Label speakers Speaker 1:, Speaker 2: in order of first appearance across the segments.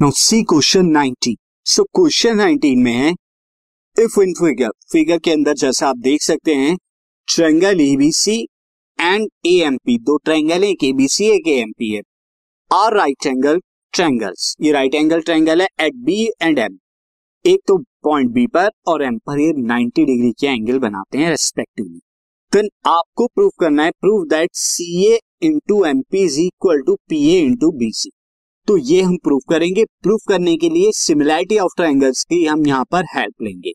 Speaker 1: Now see question 19 so question 19 में है if in figure figure के अंदर जैसा आप देख सकते हैं ट्रायंगल एबीसी एंड एएमपी दो ट्रायंगल है एक एबीसी एक एएमपी है। आर राइट एंगल ट्रायंगल्स ये राइट एंगल ट्रायंगल है एट बी एंड एम एक तो पॉइंट बी पर और एम पर ये 90 डिग्री के एंगल बनाते हैं रेस्पेक्टिवली देन आपको प्रूव करना है prove that C A into M P is equal to P A into B C तो ये हम प्रूव करेंगे। प्रूव करने के लिए सिमिलैरिटी ऑफ़ ट्राइंगल्स की हम यहाँ पर हेल्प लेंगे।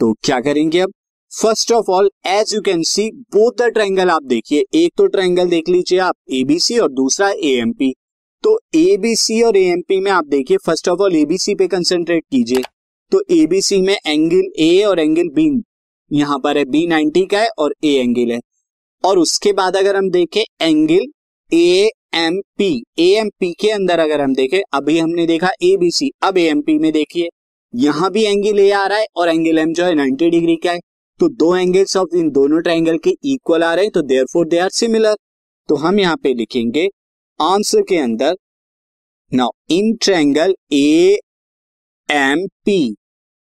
Speaker 1: तो क्या करेंगे अब? First of all as you can see both the triangle आप देखिए, एक तो ट्राइंगल देख लीजिए आप एबीसी और दूसरा एएमपी तो एबीसी और एएमपी में आप देखिए फ़र्स्ट ऑफ़ ऑल एबीसी पे कंसेंट्रेट कीजिए। तो एबीसी में एंगल ए और एंगल बी यहाँ पर है बी नाइनटी का है और ए एंगल है। और उसके बाद अगर हम देखें angle A M P A M P के अंदर अगर हम देखें, अभी हमने देखा ए बी सी अब ए एम पी में देखिए, यहाँ भी एंगल ए आ रहा है और एंगल एम जो है नाइनटी डिग्री का है। तो दो एंगल्स ऑफ़ इन दोनों ट्राइंगल के इक्वल आ रहे हैं तो therefore they are similar तो हम यहाँ पे लिखेंगे आंसर के अंदर now in triangle A M P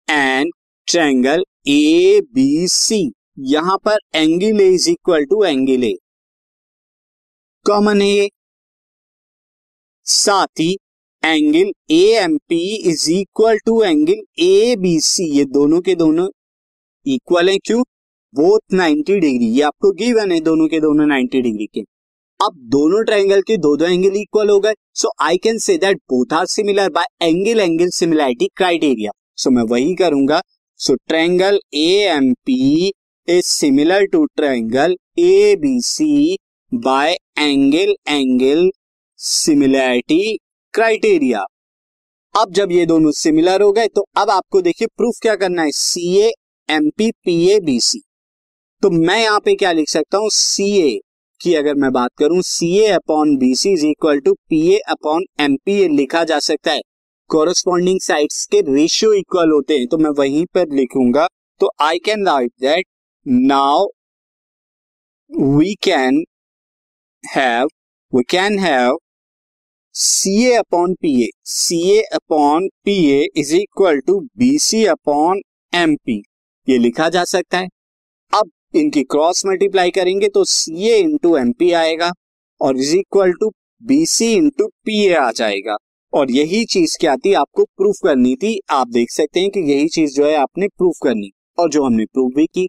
Speaker 1: and triangle A B C यहाँ पर angle A is equal to angle A common है ये। साथ ही angle A M P is equal to angle A B C ये दोनों के दोनों इक्वल है क्यों? बोथ 90 डिग्री ये आपको गिवन है दोनों के दोनों 90 डिग्री के। अब दोनों ट्रायंगल के दो दो एंगल इक्वल हो गए। So I can say that both are similar by angle angle similarity criteria so मैं वही करूँगा। So triangle A M P is similar to triangle A B C by angle angle similarity criteria. अब जब ये दोनों similar हो गए तो अब आपको देखिए प्रूफ क्या करना है। C A M P P A B C तो मैं यहाँ पे क्या लिख सकता हूँ? सी ए की अगर मैं बात करूँ C A upon B C is equal to P A upon M P A लिखा जा सकता है। कोरोस्पॉन्डिंग साइड्स के रेशियो इक्वल होते हैं तो मैं वहीं पर लिखूँगा। तो I can write that now we can have we can have C A upon P A C A upon P A is equal to B C upon M P ये लिखा जा सकता है। अब इनकी क्रॉस मल्टीप्लाई करेंगे तो C A into M P आएगा और is equal to B C into P A आ जाएगा। और यही चीज़ क्या थी? आपको प्रूफ करनी थी। आप देख सकते हैं कि यही चीज़ जो है आपने प्रूफ करनी और जो हमने प्रूफ भी की।